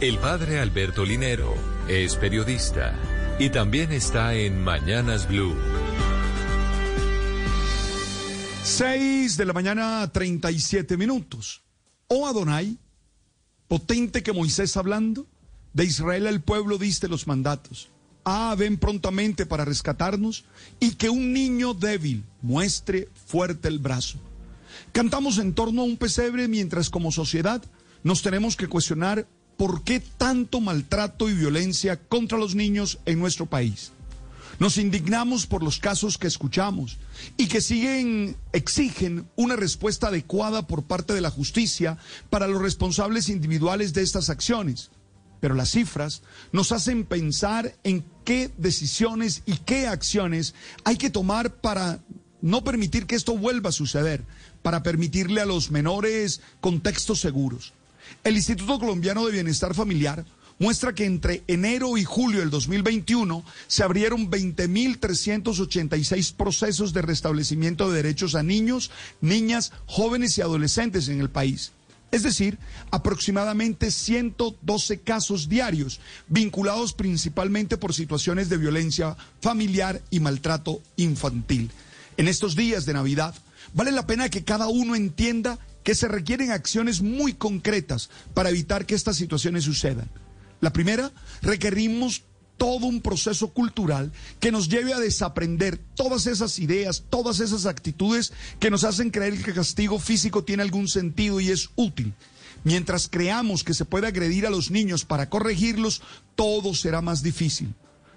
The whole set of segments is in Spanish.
El padre Alberto Linero es periodista y también está en Mañanas Blue. 6 de la mañana, 37 minutos. O Adonai potente que Moisés hablando, de Israel al pueblo diste los mandatos. Ah, ven prontamente para rescatarnos y que un niño débil muestre fuerte el brazo. Cantamos en torno a un pesebre mientras como sociedad nos tenemos que cuestionar por qué tanto maltrato y violencia contra los niños en nuestro país. Nos indignamos por los casos que escuchamos y que siguen, exigen una respuesta adecuada por parte de la justicia para los responsables individuales de estas acciones. Pero las cifras nos hacen pensar en qué decisiones y qué acciones hay que tomar para no permitir que esto vuelva a suceder, para permitirle a los menores contextos seguros. El Instituto Colombiano de Bienestar Familiar muestra que entre enero y julio del 2021 se abrieron 20.386 procesos de restablecimiento de derechos a niños, niñas, jóvenes y adolescentes en el país. Es decir, aproximadamente 112 casos diarios, vinculados principalmente por situaciones de violencia familiar y maltrato infantil. En estos días de Navidad, vale la pena que cada uno entienda que se requieren acciones muy concretas para evitar que estas situaciones sucedan. La primera, requerimos todo un proceso cultural que nos lleve a desaprender todas esas ideas, todas esas actitudes que nos hacen creer que el castigo físico tiene algún sentido y es útil. Mientras creamos que se puede agredir a los niños para corregirlos, todo será más difícil.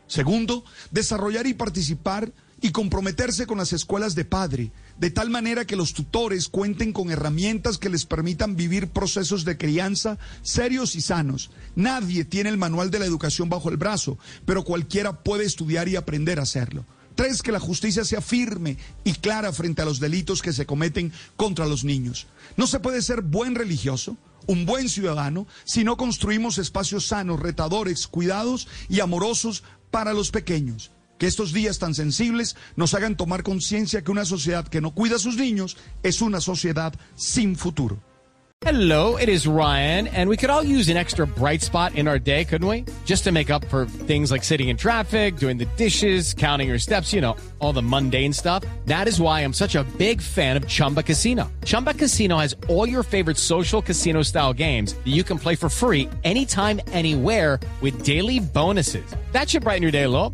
Segundo, desarrollar y participar y comprometerse con las escuelas de padre, de tal manera que los tutores cuenten con herramientas que les permitan vivir procesos de crianza serios y sanos. Nadie tiene el manual de la educación bajo el brazo, pero cualquiera puede estudiar y aprender a hacerlo. Tres, que la justicia sea firme y clara frente a los delitos que se cometen contra los niños. No se puede ser buen religioso, un buen ciudadano, si no construimos espacios sanos, retadores, cuidados y amorosos para los pequeños que estos días tan sensibles nos hagan tomar conciencia que una sociedad que no cuida a sus niños es una sociedad sin futuro. Hello, it is Ryan, and we could all use an extra bright spot in our day, couldn't we? Just to make up for things like sitting in traffic, doing the dishes, counting your steps, you know, all the mundane stuff. That is why I'm such a big fan of Chumba Casino. Chumba Casino has all your favorite social casino style games that you can play for free anytime, anywhere with daily bonuses. That should brighten your day a little.